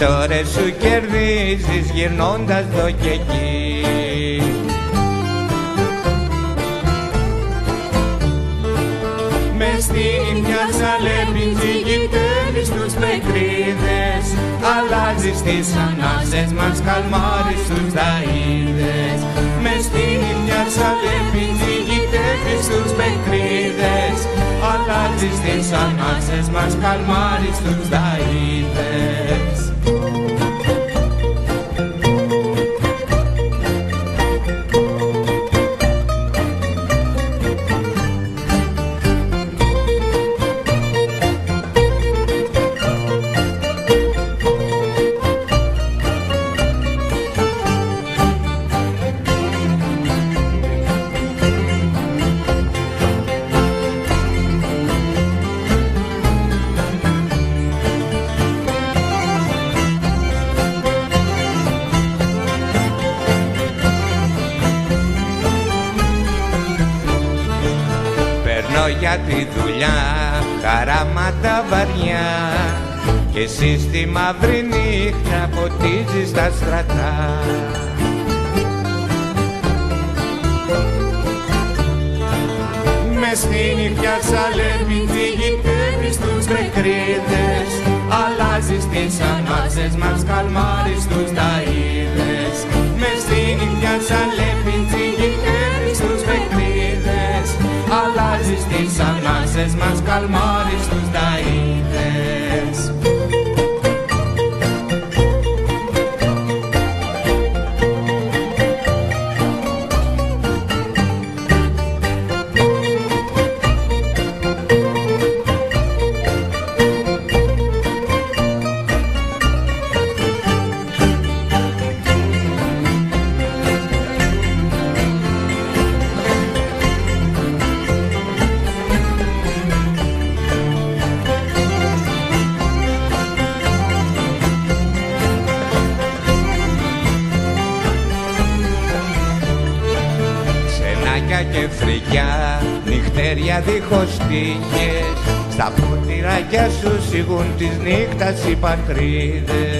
τις ώρες σου κερδίζεις γυρνώντας εδώ και εκεί. Μες στην μια σαλέπιντζη γητεύεις τους πεκρίδες. Αλλάζεις τις ανάσες μας καλμάρεις τους ταΐδες Μες στην μια σαλέπιντζη γητεύεις τους πεκρίδες. Αλλάζεις τις ανάσες μας καλμάρεις τους ταΐδες εσύ στη μαύρη νύχτα ποτίζεις τα στρατά. Μες στη νύχια σαλέμιντι γητεύεις τους νεκρίδες αλλάζεις τις ανάσες μας καλμάρεις τους ταΐδες Μες στη νύχια σαλέμιντι γητεύεις τους νεκρίδες αλλάζεις τις ανάσες μας καλμάρεις τους ταΐδες της νύχτας οι πατρίδες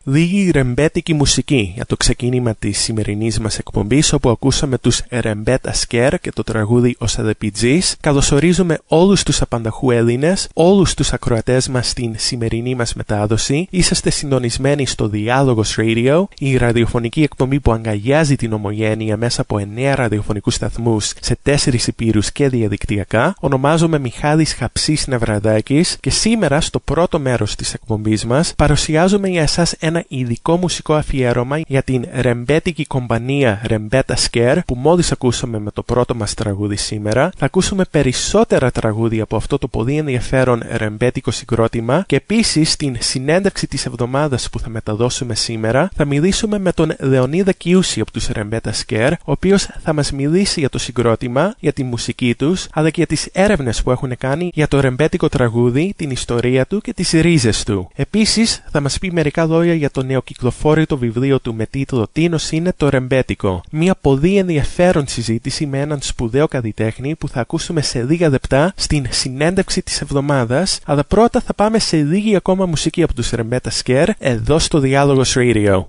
Λίγη ρεμπέτικη μουσική για το ξεκίνημα της σημερινής μας εκπομπής όπου ακούσαμε τους Ρεμπέτα Σκέρ και το τραγούδι «Ο Σαδεπιτζής». Καλωσορίζουμε όλους τους απανταχού Έλληνες, όλους τους ακροατές μας στην σημερινή μας μετάδοση. Είσαστε συντονισμένοι στο Διάλογος Radio, η ραδιοφωνική εκπομπή που αγκαλιάζει την ομογένεια μέσα από εννέα ραδιοφωνικούς σταθμούς σε τέσσερις υπήρους και διαδικτυακά. Ονομάζομαι Μιχάλης Χαψής Νευραδάκης και σήμερα στο πρώτο μέρος της εκπομπής μας παρουσιάζουμε για εσάς ένα ειδικό μουσικό αφιέρωμα για την ρεμπέτικη κομπανία Ρεμπέτα Σκέρ που μόλις ακούσαμε με το πρώτο μας τραγούδι σήμερα. Θα ακούσουμε περισσότερα τραγούδια από αυτό το πολύ ενδιαφέρον ρεμπέτικο συγκρότημα και επίσης στην συνέντευξη της εβδομάδας που θα μεταδώσουμε σήμερα θα μιλήσουμε με τον Λεωνίδα Κιούση από τους Ρεμπέτα Σκέρ ο οποίος θα μας μιλήσει για το συγκρότημα, για τη μουσική τους αλλά και για τις έρευνες που έχουν κάνει για το ρεμπέτικο τραγούδι, την ιστορία του και τις ρίζες του. Επίσης θα μας πει μερικά λόγια για το νεοκυκλοφόρητο βιβλίο του με τίτλο Τίνος είναι το ρεμπέτικο. Μια πολύ ενδιαφέρον συζήτηση με έναν σπουδαίο καλλιτέχνη που θα ακούσουμε σε λίγα λεπτά στην συνέντευξη της εβδομάδας. Αλλά πρώτα θα πάμε σε λίγη ακόμα μουσική από τους Ρεμπέτα Σκέρ εδώ στο Διάλογος Radio.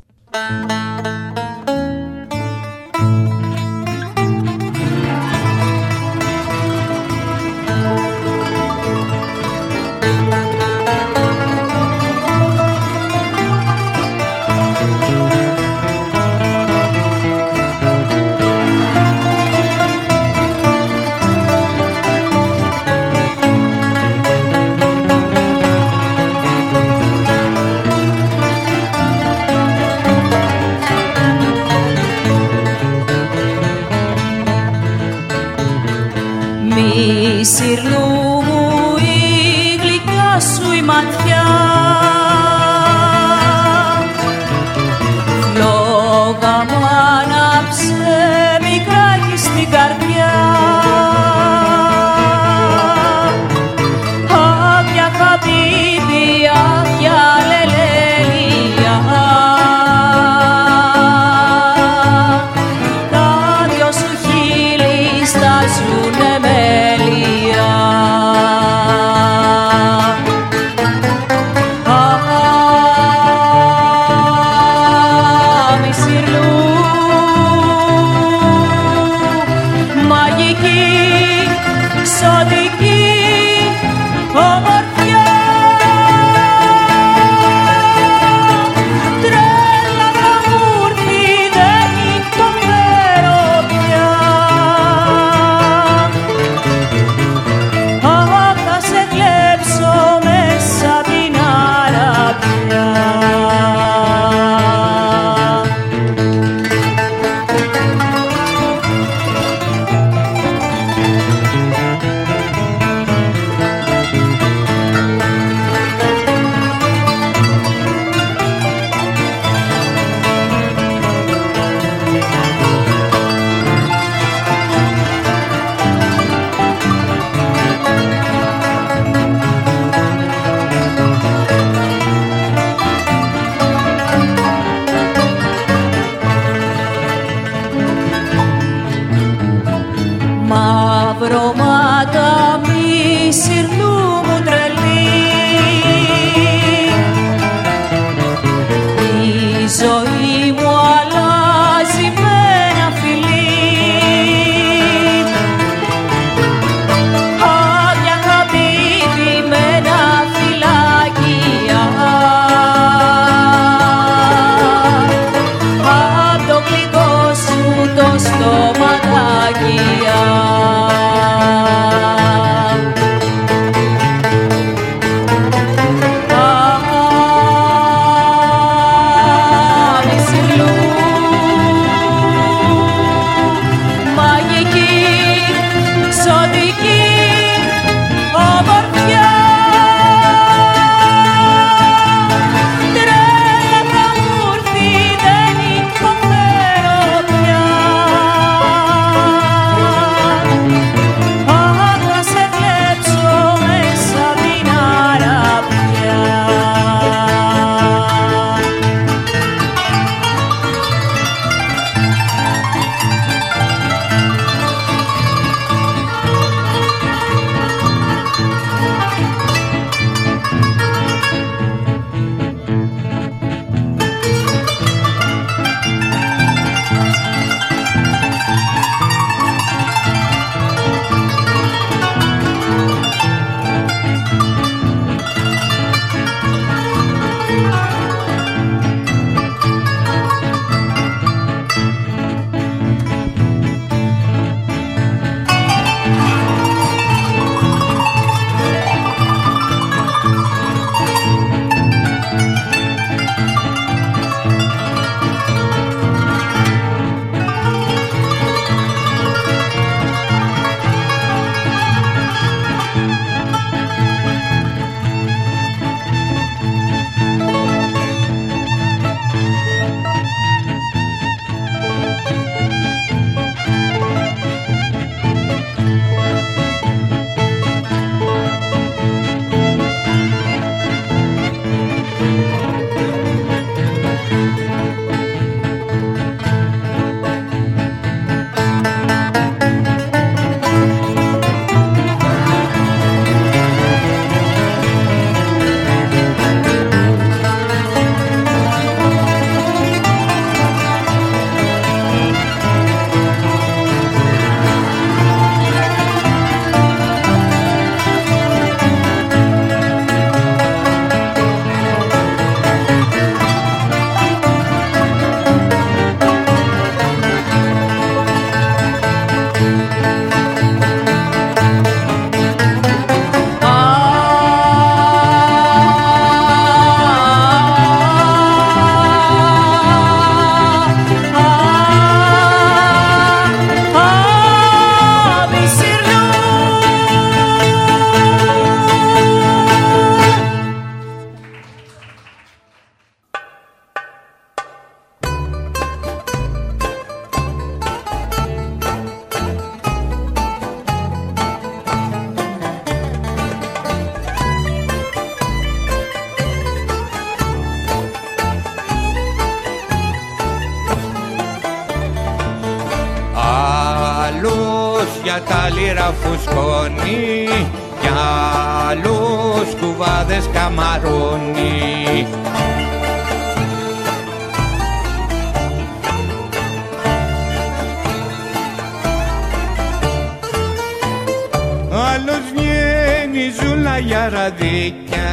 Βγαίνει ζούλα για ραδίκια.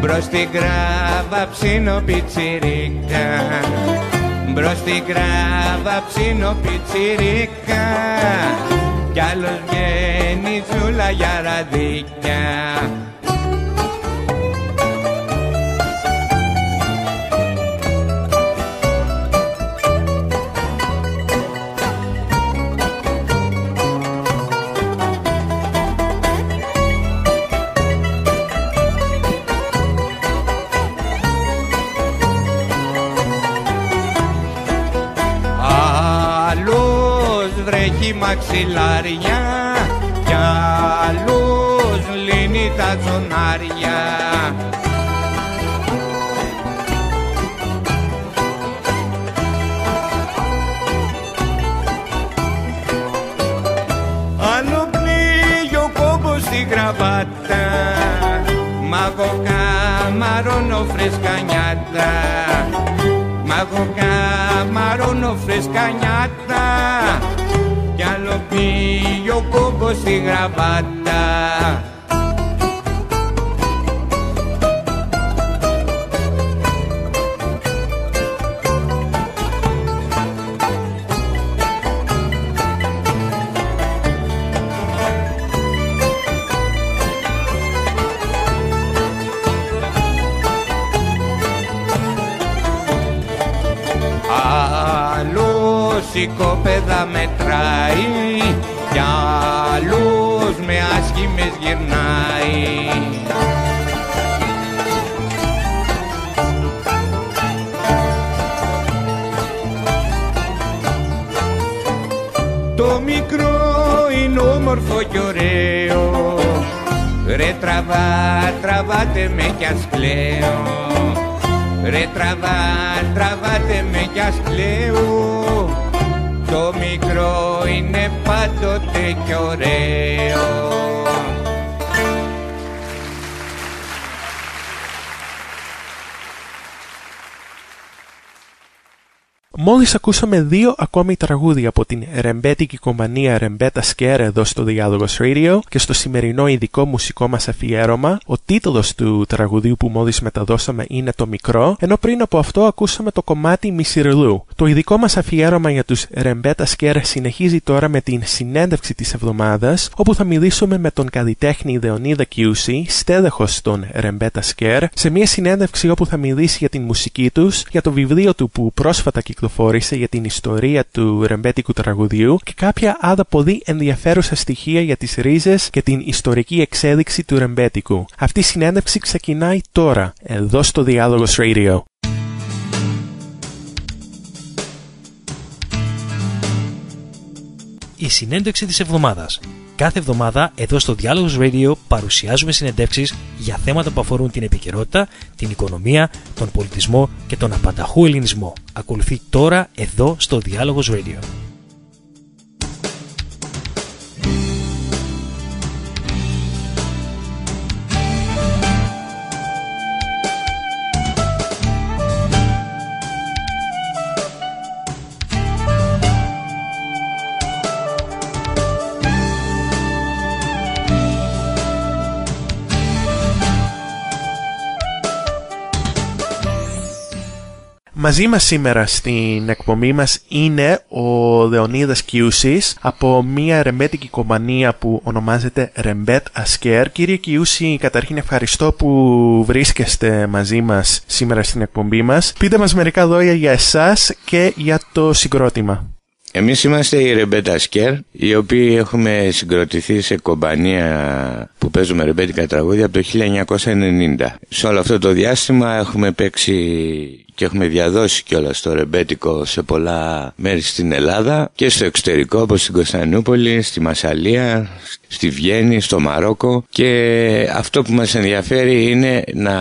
Μπρος στην κράβα ψήνω πιτσιρίκα Μπρος στην κράβα ψήνω πιτσιρίκα Κι άλλος βγαίνει ζούλα για ραδίκια μαξιλάρια κι άλλους λύνει τα τζονάρια. Άλλο πλήγιο κόμπος στη γραβάτα Μάγο καμαρώνω φρεσκανιάτα Μάγο καμαρώνω φρεσκανιάτα κι άλλο πήγε ο κόμπος στη Μόλις ακούσαμε δύο ακόμη τραγούδια από την ρεμπέτικη κομπανία Ρεμπέτα Σκέρ εδώ στο Διάλογος Radio και στο σημερινό ειδικό μουσικό μας αφιέρωμα. Ο τίτλος του τραγουδίου που μόλις μεταδώσαμε είναι «Το μικρό», ενώ πριν από αυτό ακούσαμε το κομμάτι «Μισιρλού». Το ειδικό μας αφιέρωμα για τους Ρεμπέτα Σκέρ συνεχίζει τώρα με την συνέντευξη της εβδομάδας, όπου θα μιλήσουμε με τον καλλιτέχνη Δεονίδα Κιούση, στέλεχος των Ρεμπέτα Σκέρ, σε μια συνέντευξη όπου θα μιλήσει για την μουσική τους, για το βιβλίο του που πρόσφατα κυκλοφόρησε κυκλοφόρησε για την ιστορία του ρεμπέτικου τραγουδιού και κάποια άλλα πολύ ενδιαφέρουσα στοιχεία για τις ρίζες και την ιστορική εξέλιξη του ρεμπέτικου. Αυτή η συνέντευξη ξεκινάει τώρα, εδώ στο Διάλογος Radio. Η συνέντευξη της εβδομάδας Κάθε εβδομάδα εδώ στο Διάλογος Radio παρουσιάζουμε συνεντεύξεις για θέματα που αφορούν την επικαιρότητα, την οικονομία, τον πολιτισμό και τον απανταχού ελληνισμό. Ακολουθεί τώρα εδώ στο Διάλογος Radio. Μαζί μας σήμερα στην εκπομπή μας είναι ο Λεωνίδας Κιούσης από μια ρεμπέτικη κομπανία που ονομάζεται Ρεμπέτ Ασκέρ. Κύριε Κιούση, καταρχήν ευχαριστώ που βρίσκεστε μαζί μας σήμερα στην εκπομπή μας. Πείτε μας μερικά λόγια για εσάς και για το συγκρότημα. Εμείς είμαστε οι Ρεμπέτα Σκέρ, οι οποίοι έχουμε συγκροτηθεί σε κομπανία που παίζουμε ρεμπέτικα τραγούδια από το 1990. Σε όλο αυτό το διάστημα έχουμε παίξει και έχουμε διαδώσει κιόλας το ρεμπέτικο σε πολλά μέρη στην Ελλάδα και στο εξωτερικό όπως στην Κωνσταντινούπολη, στη Μασαλία, στη Βιέννη, στο Μαρόκο και αυτό που μας ενδιαφέρει είναι να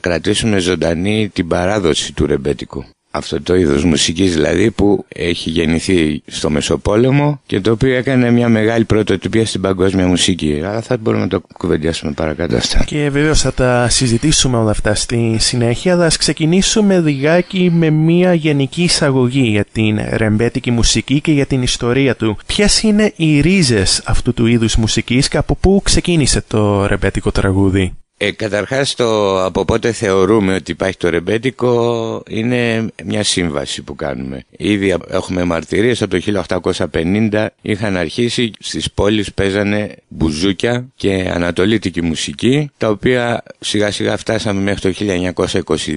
κρατήσουμε ζωντανή την παράδοση του ρεμπέτικου. Αυτό το είδος μουσικής δηλαδή που έχει γεννηθεί στο Μεσοπόλεμο και το οποίο έκανε μια μεγάλη πρωτοτυπία στην παγκόσμια μουσική. Αλλά θα μπορούμε να το κουβεντιάσουμε παρακάτω αυτά. Και βεβαίως θα τα συζητήσουμε όλα αυτά στη συνέχεια, αλλά ας ξεκινήσουμε λιγάκι με μια γενική εισαγωγή για την ρεμπέτικη μουσική και για την ιστορία του. Ποιες είναι οι ρίζες αυτού του είδους μουσικής και από πού ξεκίνησε το ρεμπέτικο τραγούδι; Ε, καταρχάς το από πότε θεωρούμε ότι υπάρχει το ρεμπέτικο είναι μια σύμβαση που κάνουμε. Ήδη έχουμε μαρτυρίες από το 1850 είχαν αρχίσει στις πόλεις παίζανε μπουζούκια και ανατολίτικη μουσική τα οποία σιγά σιγά φτάσαμε μέχρι το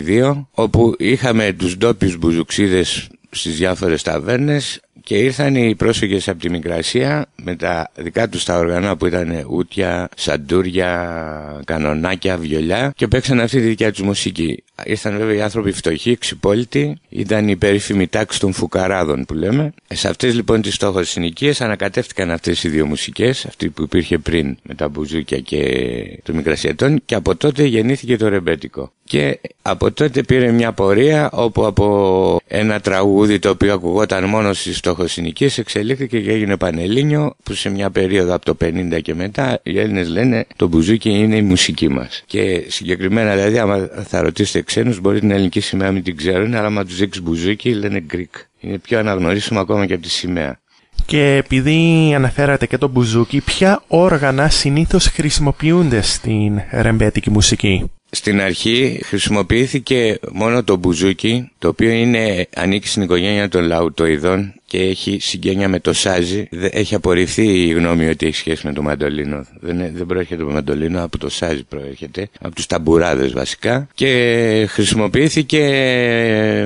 1922 όπου είχαμε τους ντόπιους μπουζουξίδες στις διάφορες ταβέρνες και ήρθαν οι πρόσφυγες από τη Μικρασία με τα δικά τους τα όργανα που ήταν ούτια, σαντούρια, κανονάκια, βιολιά και παίξαν αυτή τη δικιά τους μουσική. Ήρθαν βέβαια οι άνθρωποι φτωχοί, ξυπόλυτοι, ήταν η περίφημη τάξη των φουκαράδων που λέμε. Ε, σε αυτές λοιπόν τις στόχες συνοικίες ανακατεύτηκαν αυτές οι δύο μουσικές, αυτή που υπήρχε πριν με τα μπουζούκια και το Μικρασιατών και από τότε γεννήθηκε το ρεμπέτικο. Και από τότε πήρε μια πορεία όπου από ένα τραγούδι το οποίο ακουγόταν μόνο στις στοχοσυνοικίες εξελίχθηκε και έγινε πανελλήνιο που σε μια περίοδο από το 50 και μετά οι Έλληνες λένε το μπουζούκι είναι η μουσική μας. Και συγκεκριμένα δηλαδή άμα θα ρωτήσετε ξένους μπορεί την ελληνική σημαία μην την ξέρουν αλλά άμα τους δείξεις μπουζούκι λένε Greek. Είναι πιο αναγνωρίσιμο ακόμα και από τη σημαία. Και επειδή αναφέρατε και το μπουζούκι, ποια όργανα συνήθως χρησιμοποιούνται στην ρεμπέτικη μουσική; Στην αρχή χρησιμοποιήθηκε μόνο το μπουζούκι, το οποίο είναι, ανήκει στην οικογένεια των λαουτοειδών και έχει συγγένεια με το σάζι. Έχει απορριφθεί η γνώμη ότι έχει σχέση με το μαντολίνο. Δεν, δεν προέρχεται από το μαντολίνο, από το σάζι προέρχεται, από τους ταμπουράδες βασικά και χρησιμοποιήθηκε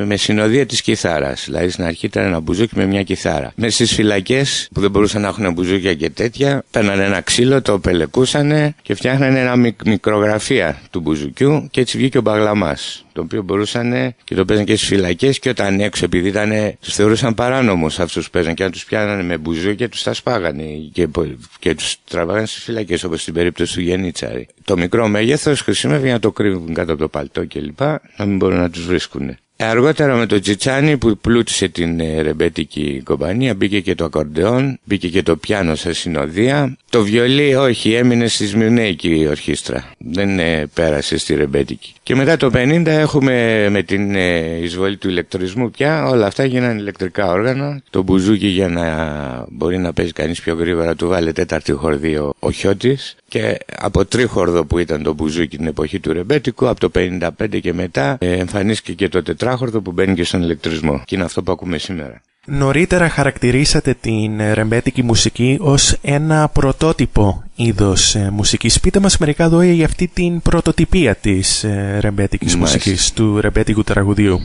με συνοδεία της κιθάρας. Δηλαδή στην αρχή ήταν ένα μπουζούκι με μια κιθάρα. Με στις φυλακές που δεν μπορούσαν να έχουν μπουζούκια και τέτοια, παίρνανε ένα ξύλο, το πελεκούσανε και φτιάχνανε ένα μικρογραφία του μπουζουκιού και έτσι βγήκε ο Μπαγλαμάς το οποίο μπορούσαν και το παίζαν και στις φυλακές και όταν έξω, επειδή ήταν, τους θεωρούσαν παράνομους αυτούς που παίζαν και αν τους πιάνανε με μπουζούκια, τους τα σπάγανε και, και τους τραβάγανε στις φυλακές, όπως στην περίπτωση του Γενίτσαρη. Το μικρό μέγεθος χρησιμεύει να το κρύβουν κάτω από το παλτό κλπ. να μην μπορούν να τους βρίσκουν. Αργότερα με το Τζιτσάνι που πλούτησε την ε, ρεμπέτικη κομπανία μπήκε και το ακορντεόν, μπήκε και το πιάνο σε συνοδεία. Το βιολί όχι, έμεινε στη Σμιουνέικη ορχήστρα, δεν ε, πέρασε στη ρεμπέτικη. Και μετά το 50 έχουμε με την ε, εισβολή του ηλεκτρισμού πια όλα αυτά γίνανε ηλεκτρικά όργανα. Το μπουζούκι για να μπορεί να παίζει κανείς πιο γρήγορα του βάλε τέταρτη χορδή ο, ο Χιώτης. Και από τρίχορδο που ήταν το μπουζούκι την εποχή του ρεμπέτικου, από το 55 και μετά εμφανίστηκε και το τετράχορδο που μπαίνει και στον ηλεκτρισμό. Και είναι αυτό που ακούμε σήμερα. Νωρίτερα χαρακτηρίσατε την ρεμπέτικη μουσική ως ένα πρωτότυπο είδος ε, μουσικής. Πείτε μας μερικά λόγια για αυτή την πρωτοτυπία της ε, ρεμπέτικης μουσικής, του ρεμπέτικου τραγουδιού.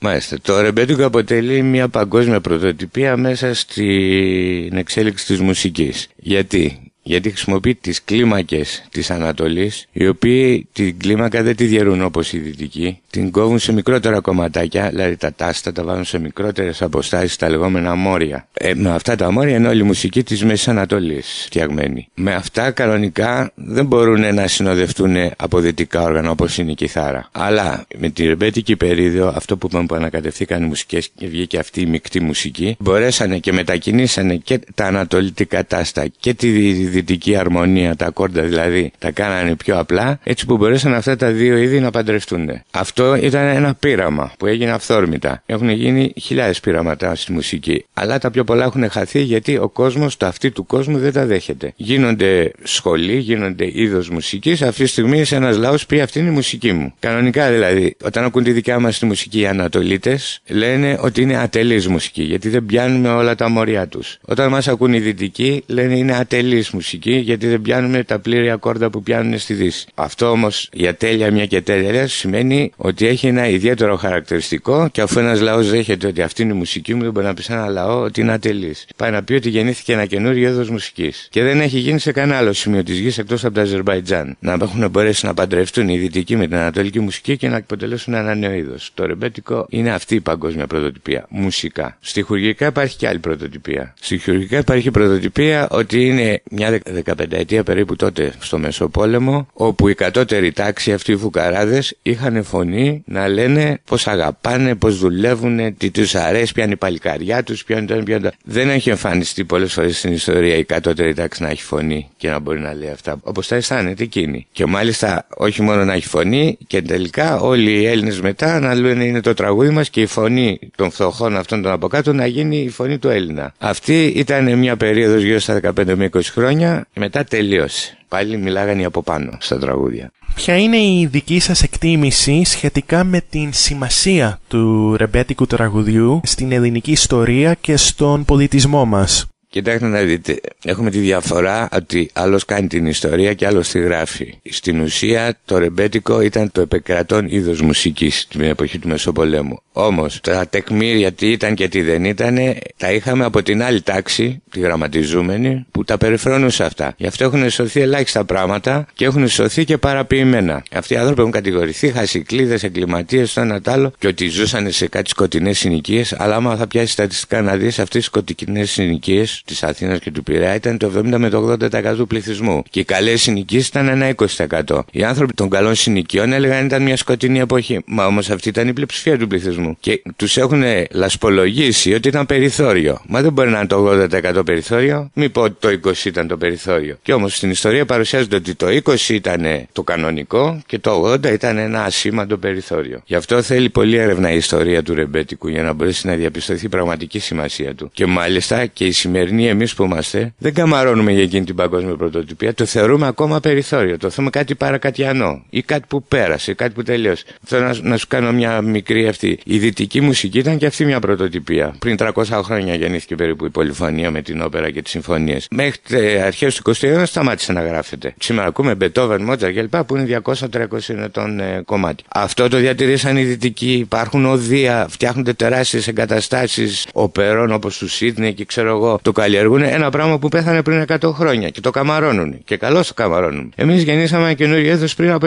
Μάλιστα. Το ρεμπέτικο αποτελεί μια παγκόσμια πρωτοτυπία μέσα στην εξέλιξη της μουσικής. Γιατί; Γιατί χρησιμοποιεί τις κλίμακες της Ανατολής οι οποίοι την κλίμακα δεν τη διαιρούν όπως οι δυτικοί την κόβουν σε μικρότερα κομματάκια δηλαδή τα τάστα τα βάλουν σε μικρότερες αποστάσεις τα λεγόμενα μόρια. Ε, με αυτά τα μόρια είναι όλη η μουσική της Μέσης Ανατολής φτιαγμένη. Με αυτά κανονικά δεν μπορούν να συνοδευτούν από δυτικά όργανα όπως είναι η κιθάρα. Αλλά με τη ρεμπέτικη περίοδο αυτό που είπαμε που ανακατευθήκαν οι μουσικές και βγήκε αυτή η μεικτή μουσική μπορέσανε και μετακινήσανε και τα ανατολικά τάστα και τη δυτική αρμονία, τα ακόρντα δηλαδή, τα κάνανε πιο απλά, έτσι που μπορέσαν αυτά τα δύο είδη να παντρευτούν. Αυτό ήταν ένα πείραμα που έγινε αυθόρμητα. Έχουν γίνει χιλιάδες πείραματα στη μουσική. Αλλά τα πιο πολλά έχουν χαθεί γιατί ο κόσμος, το αυτή του κόσμου δεν τα δέχεται. Γίνονται σχολοί, γίνονται είδος μουσικής. Αυτή τη στιγμή σε ένας λαός πει αυτή είναι η μουσική μου. Κανονικά δηλαδή, όταν ακούν τη δικιά μας τη μουσική οι Ανατολίτες, λένε ότι είναι ατελής μουσική γιατί δεν πιάνουμε όλα τα μόρια τους. Όταν μας ακούν οι Δυτικοί, λένε είναι ατελής μουσική μουσική γιατί δεν πιάνουμε τα πλήρη ακόρδα που πιάνουν στη Δύση. Αυτό όμως η ατέλεια μια και τέλεια σημαίνει ότι έχει ένα ιδιαίτερο χαρακτηριστικό και αφού ένας λαός δέχεται ότι αυτή είναι η μουσική μου, δεν μπορεί να πει σε ένα λαό ότι είναι ατελής. Πάει να πει ότι γεννήθηκε ένα καινούριο είδος μουσικής. Και δεν έχει γίνει σε κανένα άλλο σημείο της γης εκτός από το Αζερβαϊτζάν. Να έχουν μπορέσει να παντρευτούν οι δυτικοί με την ανατολική μουσική και να αποτελέσουν ένα νέο είδος. Το ρεμπέτικο είναι αυτή η παγκόσμια πρωτοτυπία. Μουσικά. Στη χουργικά υπάρχει και άλλη πρωτοτυπία. Στη χουργικά υπάρχει πρωτοτυπία ότι είναι μια μια δεκαπενταετία περίπου τότε στο Μεσοπόλεμο, όπου η κατώτερη τάξη, αυτοί οι φουκαράδες, είχαν φωνή να λένε πως αγαπάνε, πως δουλεύουν, τι τους αρέσει, ποια είναι η παλικαριά τους, ποιο είναι το Δεν έχει εμφανιστεί πολλές φορές στην ιστορία η κατώτερη τάξη να έχει φωνή και να μπορεί να λέει αυτά, όπως τα αισθάνεται εκείνη. Και μάλιστα όχι μόνο να έχει φωνή και τελικά όλοι οι Έλληνες μετά να λένε είναι το τραγούδι μας και η φωνή των φτωχών αυτών των από κάτω να γίνει η φωνή του Έλληνα. Αυτή ήταν μια περίοδος γύρω στα 15 με 20 χρόνια και μετά τελείωσε. Πάλι μιλάγανε από πάνω στα τραγούδια. Ποια είναι η δική σας εκτίμηση σχετικά με την σημασία του ρεμπέτικου τραγουδιού στην ελληνική ιστορία και στον πολιτισμό μας; Κοιτάξτε να δείτε, έχουμε τη διαφορά ότι άλλος κάνει την ιστορία και άλλος τη γράφει. Στην ουσία το ρεμπέτικο ήταν το επεκρατών είδος μουσικής στην εποχή του Μεσοπολέμου. Όμως τα τεκμήρια τι ήταν και τι δεν ήταν, τα είχαμε από την άλλη τάξη, τη γραμματιζούμενη, που τα περιφρονούσε αυτά. Γι' αυτό έχουν σωθεί ελάχιστα πράγματα και έχουν σωθεί και παραποιημένα. Αυτοί οι άνθρωποι έχουν κατηγορηθεί χασικλίδες, εγκληματίες, το ένα το άλλο και ότι ζούσαν σε κάτι σκοτεινές συνοικίες. Αλλά άμα θα πιάσεις στατιστικά να δεις αυτές τι σκοτεινές συνοικίες της Αθήνας και του Πειραιά ήταν το 70 με το 80% του πληθυσμού. Και οι καλές συνοικίες ήταν ένα 20%. Οι άνθρωποι των καλών συνοικιών έλεγαν ήταν μια σκοτεινή εποχή. Μα όμως αυτή ήταν η πλειοψηφία του πληθυσμού. Και τους έχουν λασπολογήσει ότι ήταν περιθώριο. Μα δεν μπορεί να είναι το 80% περιθώριο. Μη πω ότι το 20 ήταν το περιθώριο. Και όμως στην ιστορία παρουσιάζεται ότι το 20 ήταν το κανονικό και το 80 ήταν ένα ασήμαντο περιθώριο. Γι' αυτό θέλει πολλή έρευνα η ιστορία του ρεμπέτικου για να μπορέσει να διαπιστωθεί η πραγματική σημασία του. Και μάλιστα και η σημερινή σημερινοί εμείς που είμαστε, δεν καμαρώνουμε για εκείνη την παγκόσμια πρωτοτυπία. Το θεωρούμε ακόμα περιθώριο. Το θέλουμε κάτι παρακατιανό ή κάτι που πέρασε, ή κάτι που τελείωσε. Θέλω να, να σου κάνω μια μικρή αυτή. Η δυτική μουσική ήταν και αυτή μια πρωτοτυπία. Πριν 300 χρόνια γεννήθηκε περίπου η πολυφωνία με την όπερα και τις συμφωνίες. Μέχρι αρχές του 20ου αιώνα σταμάτησε να γράφεται. Σήμερα ακούμε Μπετόβεν, Μότζαρ κλπ. που είναι 200-300 ετών ε, κομμάτι. Αυτό το διατηρήσαν οι δυτικοί. Υπάρχουν οδεία, φτιάχνονται τεράστιες εγκαταστάσεις οπερών όπως του Σίδνεϊ και ξέρω εγώ. Το καλλιεργούν ένα πράγμα που πέθανε πριν 100 χρόνια και το καμαρώνουν. Και καλώς το καμαρώνουν. Εμείς γεννήσαμε ένα καινούριο έθο πριν από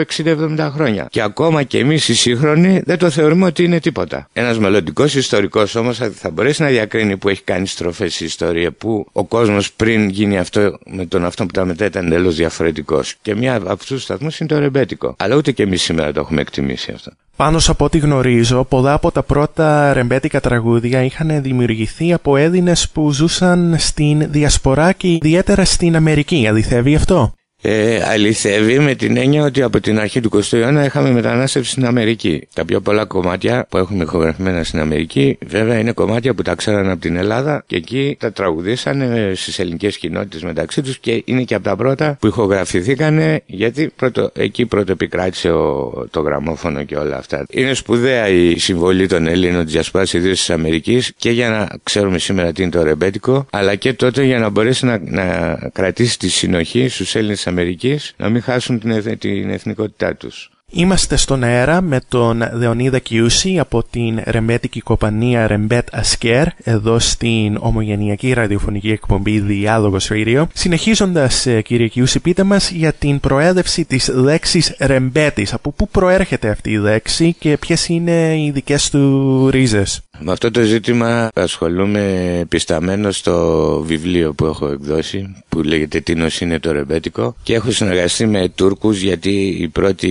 60-70 χρόνια. Και ακόμα και εμείς οι σύγχρονοι δεν το θεωρούμε ότι είναι τίποτα. Ένας μελλοντικός ιστορικός όμως θα μπορέσει να διακρίνει που έχει κάνει στροφές στη ιστορία, που ο κόσμος πριν γίνει αυτό με τον αυτό που τα μετά ήταν εντελώς διαφορετικός. Και μια από αυτούς τους σταθμούς είναι το ρεμπέτικο. Αλλά ούτε και εμείς σήμερα το έχουμε εκτιμήσει αυτό. Πάνω από ό,τι γνωρίζω, πολλά από τα πρώτα ρεμπέτικα τραγούδια είχαν δημιουργηθεί από Έλληνες που ζούσαν στην Διασπορά και ιδιαίτερα στην Αμερική. Αληθεύει αυτό; Ε, αληθεύει με την έννοια ότι από την αρχή του 20ου αιώνα είχαμε μετανάστευση στην Αμερική. Τα πιο πολλά κομμάτια που έχουμε ηχογραφημένα στην Αμερική, βέβαια είναι κομμάτια που τα ξέραν από την Ελλάδα και εκεί τα τραγουδήσαν στις ελληνικές κοινότητες μεταξύ τους και είναι και από τα πρώτα που ηχογραφηθήκαν γιατί πρώτο, εκεί πρώτο επικράτησε ο, το γραμμόφωνο και όλα αυτά. Είναι σπουδαία η συμβολή των Ελλήνων της διασπάση ιδίως της Αμερικής και για να ξέρουμε σήμερα τι είναι το ρεμπέτικο, αλλά και τότε για να μπορέσει να, να κρατήσει τη συνοχή στους Έλληνες Αμερικής να μην χάσουν την, την εθνικότητά τους. Είμαστε στον αέρα με τον Δεονίδα Κιούση από την ρεμπέτικη κοπανία Ρεμπέτ Ασκέρ εδώ στην ομογενειακή ραδιοφωνική εκπομπή Διάλογος Radio. Συνεχίζοντας ε, κύριε Κιούση πείτε μας για την προέλευση της λέξης ρεμπέτης. Από πού προέρχεται αυτή η λέξη και ποιες είναι οι δικές του ρίζες; Με αυτό το ζήτημα ασχολούμαι πισταμένο στο βιβλίο που έχω εκδώσει που λέγεται «Τίνος είναι το ρεμπέτικο» και έχω συνεργαστεί με Τούρκους γιατί η πρώτη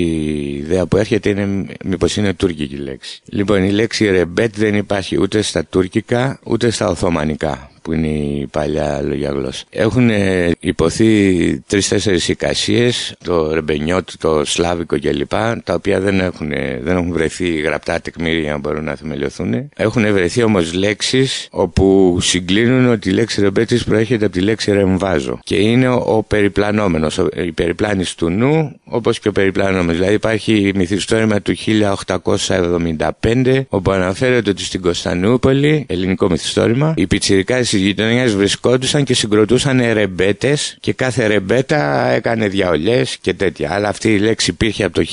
ιδέα που έρχεται είναι μήπως είναι τουρκική λέξη. Λοιπόν η λέξη ρεμπέτ δεν υπάρχει ούτε στα τουρκικά ούτε στα οθωμανικά που είναι η παλιά λόγια γλώσσα. Έχουν υποθεί τρει-τέσσερι εικασίες, το ρεμπενιότ, το σλάβικο κλπ. Τα οποία δεν έχουν, δεν έχουν βρεθεί γραπτά τεκμήρια για να μπορούν να θεμελιωθούν. Έχουν βρεθεί όμως λέξεις όπου συγκλίνουν ότι η λέξη ρεμπέτης προέρχεται από τη λέξη ρεμβάζο. Και είναι ο, ο περιπλανόμενο, η περιπλάνηση του νου, όπως και ο περιπλανόμενο. Δηλαδή υπάρχει μυθιστόρημα του 1875, όπου αναφέρεται ότι στην Κωνσταντινούπολη, ελληνικό μυθιστόρημα, οι πιτσιρικάδες στι γειτονιές βρισκόντουσαν και συγκροτούσαν ρεμπέτες και κάθε ρεμπέτα έκανε διαολές και τέτοια. Αλλά αυτή η λέξη υπήρχε από το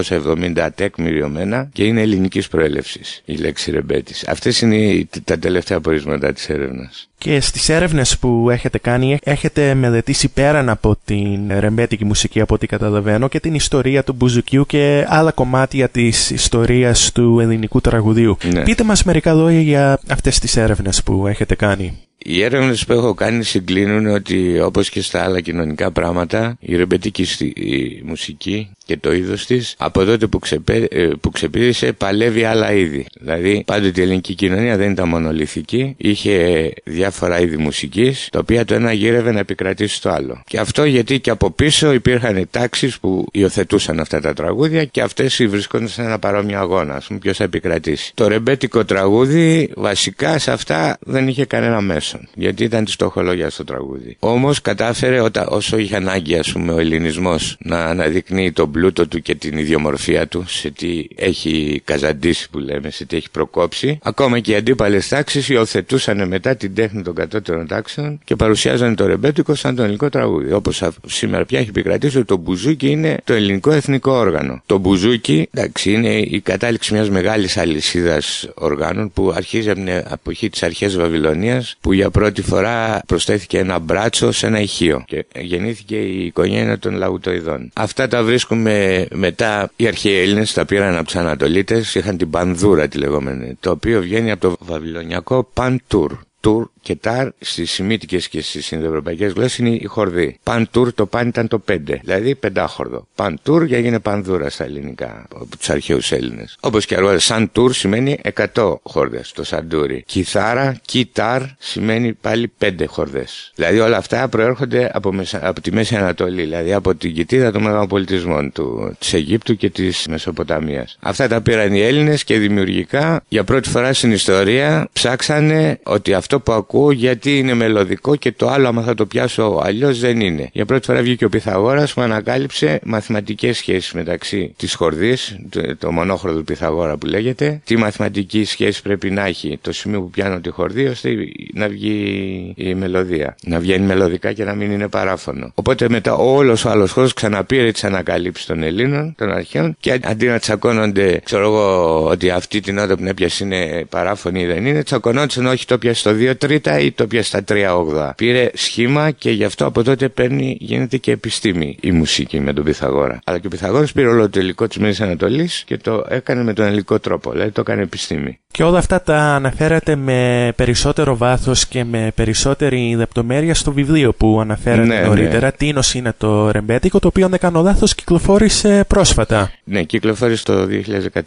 1870 τεκμηριωμένα και είναι ελληνικής προέλευσης η λέξη ρεμπέτης. Αυτές είναι τα τελευταία πορίσματα της έρευνας. Και στις έρευνες που έχετε κάνει έχετε μελετήσει πέραν από την ρεμπέτικη μουσική από ό,τι καταλαβαίνω και την ιστορία του Μπουζουκιού και άλλα κομμάτια της ιστορίας του ελληνικού τραγουδίου. Ναι. Πείτε μας μερικά λόγια για αυτές τις έρευνες που έχετε κάνει. Οι έρευνες που έχω κάνει συγκλίνουν ότι όπως και στα άλλα κοινωνικά πράγματα, η ρεμπετική η μουσική και το είδος της από τότε που, ξεπέ, ε, που ξεπίδησε παλεύει άλλα είδη. Δηλαδή, πάντοτε η ελληνική κοινωνία δεν ήταν μονολυθική, είχε διάφορα είδη μουσικής, τα οποία το ένα γύρευε να επικρατήσει το άλλο. Και αυτό γιατί και από πίσω υπήρχαν τάξεις που υιοθετούσαν αυτά τα τραγούδια και αυτές βρίσκονταν σε ένα παρόμοιο αγώνα. Α πούμε, ποιος θα επικρατήσει. Το ρεμπέτικο τραγούδι βασικά σε αυτά δεν είχε κανένα μέσον. Γιατί ήταν της στοχολόγια στο τραγούδι. Όμως κατάφερε όταν, όσο είχε ανάγκη, ας πούμε, ο ελληνισμός να αναδεικνύει τον πλούτο του και την ιδιομορφία του, σε τι έχει καζαντήσει που λέμε, σε τι έχει προκόψει. Ακόμα και οι αντίπαλες τάξεις υιοθετούσαν μετά την τέχνη των κατώτερων τάξεων και παρουσιάζανε το ρεμπέτικο σαν το ελληνικό τραγούδι. Όπως σήμερα πια έχει επικρατήσει ότι το μπουζούκι είναι το ελληνικό εθνικό όργανο. Το μπουζούκι, εντάξει, είναι η κατάληξη μιας μεγάλης αλυσίδας οργάνων που αρχίζει από την εποχή της αρχαία Βαβυλωνίας που για πρώτη φορά προσθέθηκε ένα μπράτσο σε ένα ηχείο και γεννήθηκε η οικογένεια των λαουτοειδών. Αυτά τα βρίσκουμε μετά οι αρχαίοι Έλληνες τα πήραν από του Ανατολίτες, είχαν την πανδούρα τη λεγόμενη, το οποίο βγαίνει από το βαβυλωνιακό παντούρ. Τουρ και τάρ στις σημίτικε και στις Ινδοευρωπαϊκέ γλώσσες είναι η χορδή. Παν τουρ το παν ήταν το πέντε, δηλαδή πεντάχορδο. Παν τουρ για έγινε πανδούρα στα ελληνικά από τους αρχαίους Έλληνες. Όπως και αργότερα, σαν τουρ σημαίνει 100 χόρδε το σαντούρι. Κιθάρα, κιτάρ σημαίνει πάλι πέντε χορδές. Δηλαδή όλα αυτά προέρχονται από, από τη Μέση Ανατολή, δηλαδή από την κοιτίδα των μεγαλοπολιτισμών του, της Αιγύπτου και της Μεσοποταμίας. Αυτά τα πήραν οι Έλληνες και δημιουργικά για πρώτη φορά στην ιστορία ψάξανε ότι αυτό που ακούω ακούω γιατί είναι μελωδικό και το άλλο άμα θα το πιάσω αλλιώς δεν είναι. Για πρώτη φορά βγήκε ο Πυθαγόρας που ανακάλυψε μαθηματικές σχέσεις μεταξύ της χορδής, το, το μονόχρωδο του Πυθαγόρα που λέγεται, τι μαθηματική σχέση πρέπει να έχει το σημείο που πιάνω τη χορδή ώστε να βγει η μελωδία. Να βγαίνει μελωδικά και να μην είναι παράφωνο. Οπότε μετά όλος ο άλλος χώρο ξαναπήρε τις ανακαλύψεις των Ελλήνων, των αρχαίων και αντί να τσακώνονται, ξέρω εγώ, ότι αυτή την ώρα που έπιασε είναι παράφωνη ή δεν είναι, τσακωνόντουσαν όχι το πιασε στο 2 τρίτα ή το πια στα 3,8. Πήρε σχήμα και γι' αυτό από τότε παίρνει, γίνεται και επιστήμη η μουσική με τον Πυθαγόρα. Αλλά και ο Πυθαγόρας πήρε όλο το υλικό της Μέσης Ανατολής και το έκανε με τον ελληνικό τρόπο. Δηλαδή το έκανε επιστήμη. Και όλα αυτά τα αναφέρατε με περισσότερο βάθος και με περισσότερη λεπτομέρεια στο βιβλίο που αναφέρατε ναι, ναι. νωρίτερα. Ναι. Τίνος είναι το ρεμπέτικο, το οποίο αν δεν κάνω λάθος κυκλοφόρησε πρόσφατα. Ναι, κυκλοφόρησε το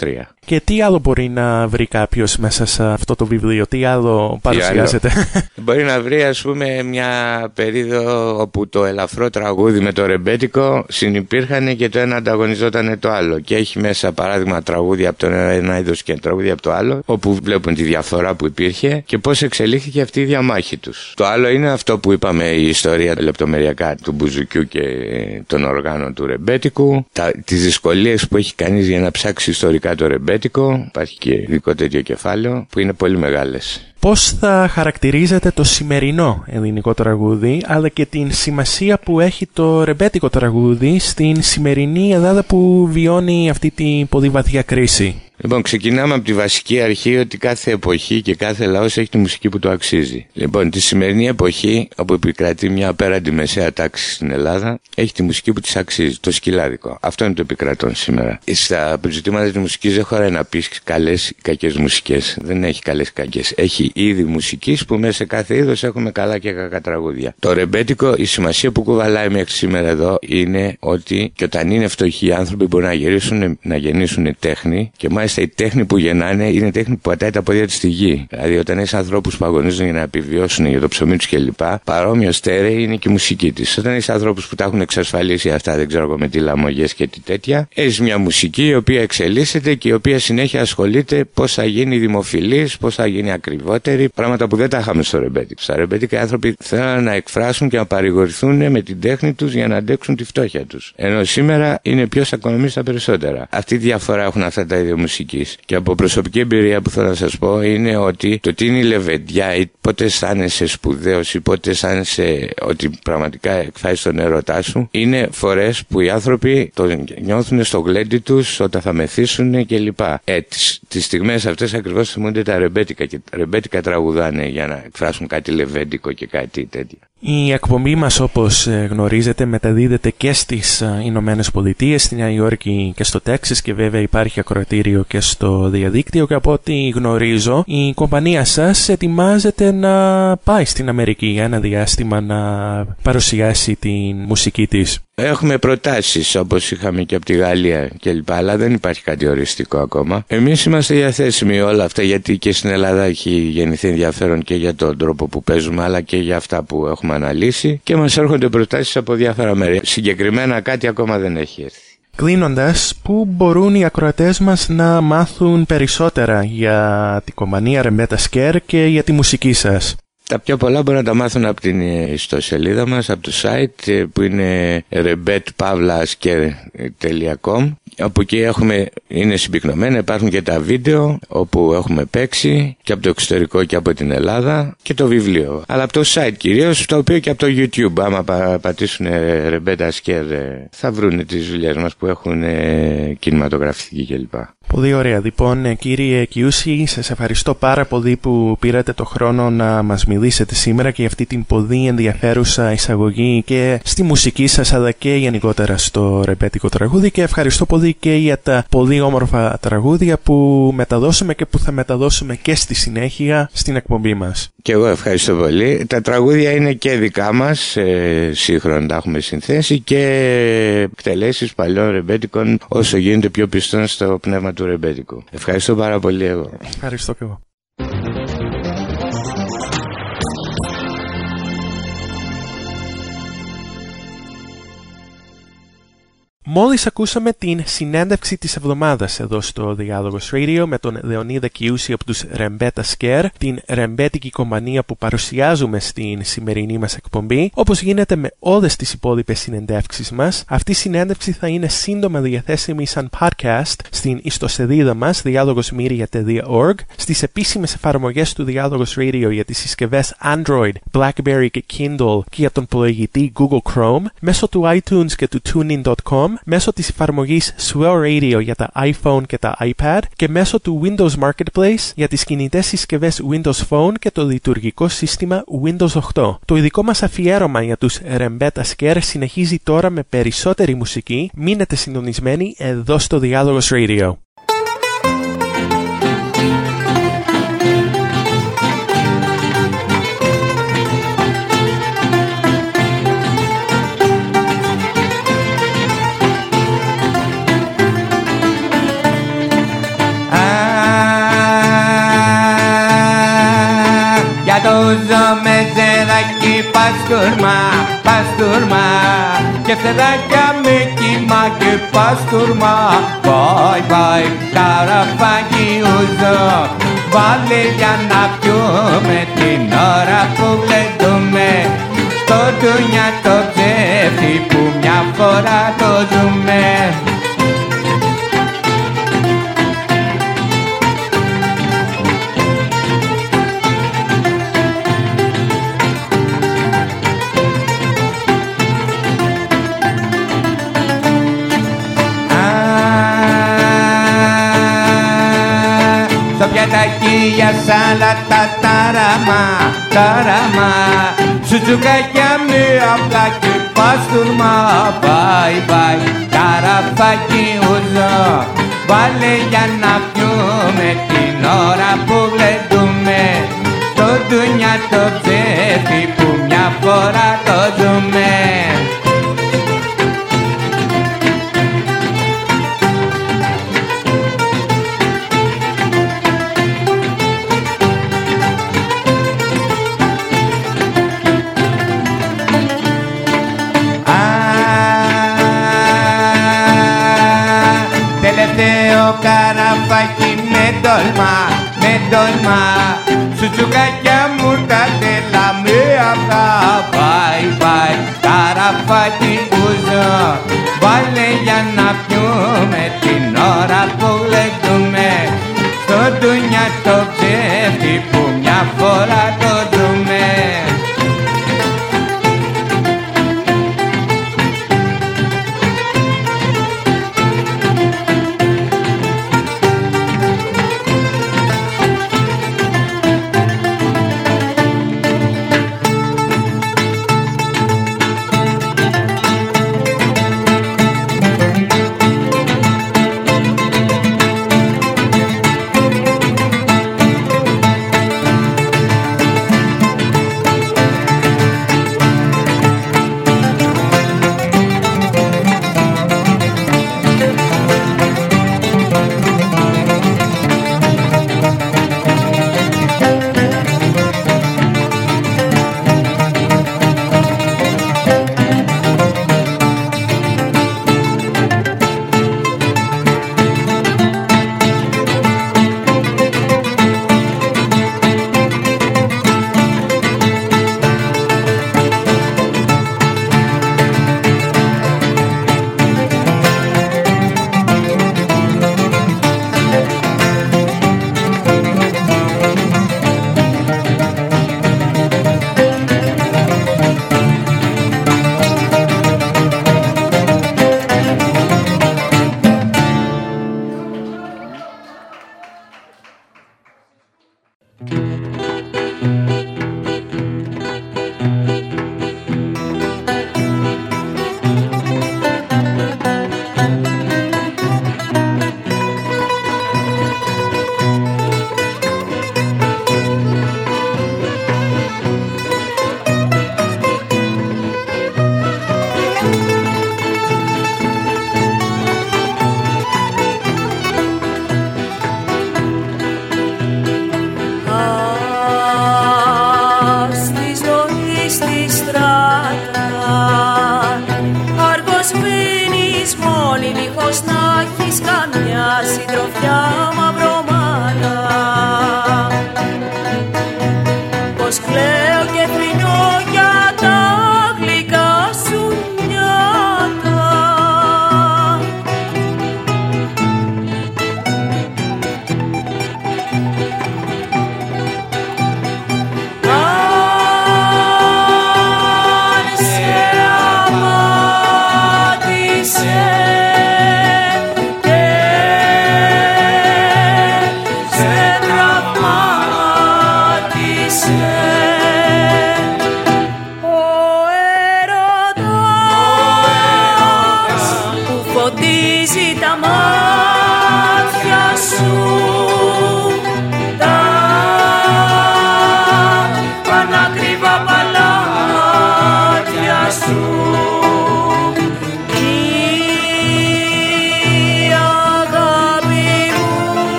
2013. Και τι άλλο μπορεί να βρει κάποιος μέσα σε αυτό το βιβλίο, τι άλλο; παρουσιάζεται; Μπορεί να βρει ας πούμε μια περίοδο όπου το ελαφρό τραγούδι με το ρεμπέτικο συνυπήρχαν και το ένα ανταγωνιζόταν το άλλο και έχει μέσα παράδειγμα τραγούδια από το ένα είδος και τραγούδια από το άλλο όπου βλέπουν τη διαφορά που υπήρχε και πώς εξελίχθηκε αυτή η διαμάχη τους. Το άλλο είναι αυτό που είπαμε η ιστορία λεπτομεριακά του μπουζουκιού και των οργάνων του ρεμπέτικου, τα, τις δυσκολίες που έχει κανείς για να ψάξει ιστορικά το ρεμπέτικο, υπάρχει και ειδικό τέτοιο κεφάλαιο που είναι πολύ μεγάλες. Πώς θα χαρακτηρίζετε το σημερινό ελληνικό τραγούδι αλλά και την σημασία που έχει το ρεμπέτικο τραγούδι στην σημερινή Ελλάδα που βιώνει αυτή την πολύ βαθιά κρίση. Λοιπόν, ξεκινάμε από τη βασική αρχή ότι κάθε εποχή και κάθε λαός έχει τη μουσική που του αξίζει. Λοιπόν, τη σημερινή εποχή, όπου επικρατεί μια απέραντη μεσαία τάξη στην Ελλάδα, έχει τη μουσική που της αξίζει, το σκυλάδικο. Αυτό είναι το επικρατών σήμερα. Στα ζητήματα της μουσικής δεν χωράει να πεις καλές ή κακές μουσικές. Δεν έχει καλές ή κακές. Έχει είδη μουσικής που μέσα σε κάθε είδος έχουμε καλά και κακά τραγούδια. Το ρεμπέτικο, η σημασία που κουβαλάει μέχρι σήμερα εδώ είναι ότι και όταν είναι φτωχοί οι άνθρωποι μπορούν να, γυρίσουν, να γεννήσουν τέχνη και μάλιστα μάλιστα η τέχνη που γεννάνε είναι τέχνη που πατάει τα πόδια της στη γη. Δηλαδή, όταν έχεις ανθρώπους που αγωνίζουν για να επιβιώσουν για το ψωμί τους κλπ., παρόμοιο στέρεο είναι και η μουσική της. Όταν έχεις ανθρώπους που τα έχουν εξασφαλίσει αυτά, δεν ξέρω εγώ με τι λαμογές και τι τέτοια, έχεις μια μουσική η οποία εξελίσσεται και η οποία συνέχεια ασχολείται πώς θα γίνει δημοφιλής, πώς θα γίνει ακριβότερη, πράγματα που δεν τα είχαμε στο ρεμπέτικο. Στα ρεμπέτικα οι άνθρωποι θέλουν να εκφράσουν και να παρηγορηθούν με την τέχνη τους για να αντέξουν τη φτώχεια τους. Ενώ σήμερα είναι ποιο ακονομεί τα περισσότερα. Αυτή τη διαφορά έχουν αυτά τα ίδια μουσική και από προσωπική εμπειρία που θέλω να σας πω είναι ότι το τι είναι η λεβεντιά ή πότε αισθάνεσαι σπουδαίος ή πότε αισθάνεσαι ότι πραγματικά εκφράζεις τον έρωτά σου είναι φορές που οι άνθρωποι το νιώθουν στο γλέντι τους όταν θα μεθύσουν κλπ. Ε, τις, τις στιγμές αυτές ακριβώς θυμούνται τα ρεμπέτικα και τα ρεμπέτικα τραγουδάνε για να εκφράσουν κάτι λεβέντικο και κάτι τέτοιο. Η εκπομπή μας όπως ε, γνωρίζετε μεταδίδεται και στις ε, Ηνωμένες Πολιτείες, στη Νέα Υόρκη και στο Τέξις και βέβαια υπάρχει ακροατήριο και στο διαδίκτυο και από ό,τι γνωρίζω η κομπανία σας ετοιμάζεται να πάει στην Αμερική για ένα διάστημα να παρουσιάσει την μουσική της. Έχουμε προτάσεις όπως είχαμε και από τη Γαλλία κλπ. Αλλά δεν υπάρχει κάτι οριστικό ακόμα. Εμείς είμαστε διαθέσιμοι όλα αυτά γιατί και στην Ελλάδα έχει γεννηθεί ενδιαφέρον και για τον τρόπο που παίζουμε αλλά και για αυτά που έχουμε αναλύσει και μας έρχονται προτάσεις από διάφορα μέρη. Συγκεκριμένα κάτι ακόμα δεν έχει έρθει. Κλείνοντας, πού μπορούν οι ακροατές μας να μάθουν περισσότερα για την κομμανία Ρεμπέτα Σκέρ και για τη μουσική σας; Τα πιο πολλά μπορούν να τα μάθουν από την ιστοσελίδα μας, από το site ε, που είναι rebetpavlasker.com όπου εκεί έχουμε, είναι συμπυκνωμένα, υπάρχουν και τα βίντεο όπου έχουμε παίξει και από το εξωτερικό και από την Ελλάδα και το βιβλίο. Αλλά από το site κυρίως, το οποίο και από το YouTube, άμα πατήσουν Rebeta Sker θα βρουν τις δουλειές μας που έχουν κινηματογραφική κλπ. Πολύ ωραία. Λοιπόν, ε, κύριε Κιούση, σας ευχαριστώ πάρα πολύ που πήρατε το χρόνο να μας μιλήσετε σήμερα και για αυτή την πολύ ενδιαφέρουσα εισαγωγή και στη μουσική σας αλλά και γενικότερα στο ρεμπέτικο τραγούδι και ευχαριστώ πολύ και για τα πολύ όμορφα τραγούδια που μεταδώσαμε και που θα μεταδώσουμε και στη συνέχεια στην εκπομπή μας. Και εγώ ευχαριστώ πολύ. Τα τραγούδια είναι και δικά μας, ε, σύγχρονα τα έχουμε συνθέσει και εκτελέσεις παλιών ρεμπέτικων όσο γίνεται πιο πιστών στο πνεύμα του ρεμπέτικου. Ευχαριστώ πάρα πολύ εγώ. Ευχαριστώ και εγώ. Μόλις ακούσαμε την συνέντευξη της εβδομάδας εδώ στο Διάλογος Radio με τον Λεωνίδα Κιούση από τους Ρεμπέτα Σκέρ, την ρεμπέτικη κομπανία που παρουσιάζουμε στην σημερινή μας εκπομπή. Όπως γίνεται με όλες τις υπόλοιπες συνεντεύξεις μας, αυτή η συνέντευξη θα είναι σύντομα διαθέσιμη σαν podcast στην ιστοσελίδα μας διάλογοσmedia.org, στις επίσημες εφαρμογές του Διάλογος Radio για τις συσκευές Android, BlackBerry και Kindle και για τον πλοηγητή Google Chrome, μέσω του iTunes και του tuning.com μέσω της εφαρμογής Swell Radio για τα iPhone και τα iPad και μέσω του Windows Marketplace για τις κινητές συσκευές Windows Phone και το λειτουργικό σύστημα Windows 8. Το ειδικό μας αφιέρωμα για τους Rembeta Scare συνεχίζει τώρα με περισσότερη μουσική. Μείνετε συντονισμένοι εδώ στο Διάλογος Radio. Παστούρμα, παστούρμα και φτεράκια με κύμα και παστούρμα. Βάι, βάι, καραφάκι ούζο Βάλε για να πιούμε την ώρα που γλεντούμε Στο τουνιά το ψεύτη που μια φορά το ζούμε για σάλατα τάραμα, τάραμα Σουτσουκάκια με απλά και παστούρμα Μπάι, μπάι, καραφάκι ουζό Βάλε για να πιούμε την ώρα που γλεντούμε. Το ντουνιά το ψεύτη που μια φορά το ζούμε καραφάκι με τόλμα, με τόλμα. Σου τσουκάκια μου τα τέλα με αυτά. Πάει, πάει, καραφάκι ζω. Βάλε για να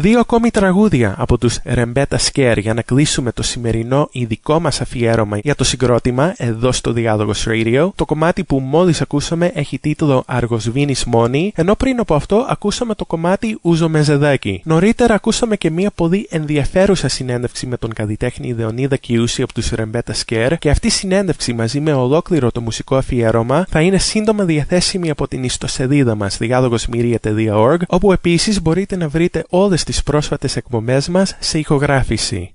Δύο ακόμη τραγούδια από τους Ρεμπέτα Σκέρ για να κλείσουμε το σημερινό ειδικό μας αφιέρωμα για το συγκρότημα εδώ στο Διάλογος Radio. Το κομμάτι που μόλις ακούσαμε έχει τίτλο Αργοσβήνης Μόνη, ενώ πριν από αυτό ακούσαμε το κομμάτι Ούζο Μεζεδάκη. Νωρίτερα ακούσαμε και μια πολύ ενδιαφέρουσα συνέντευξη με τον καλλιτέχνη Δεονίδα Κιούση από τους Ρεμπέτα Σκέρ και αυτή η συνέντευξη μαζί με ολόκληρο το μουσικό αφιέρωμα θα είναι σύντομα διαθέσιμη από την ιστοσελίδα μας διάλογοσμυρία.org όπου επίσης μπορείτε να βρείτε όλες τις πρόσφατες εκπομπές μας σε ηχογράφηση.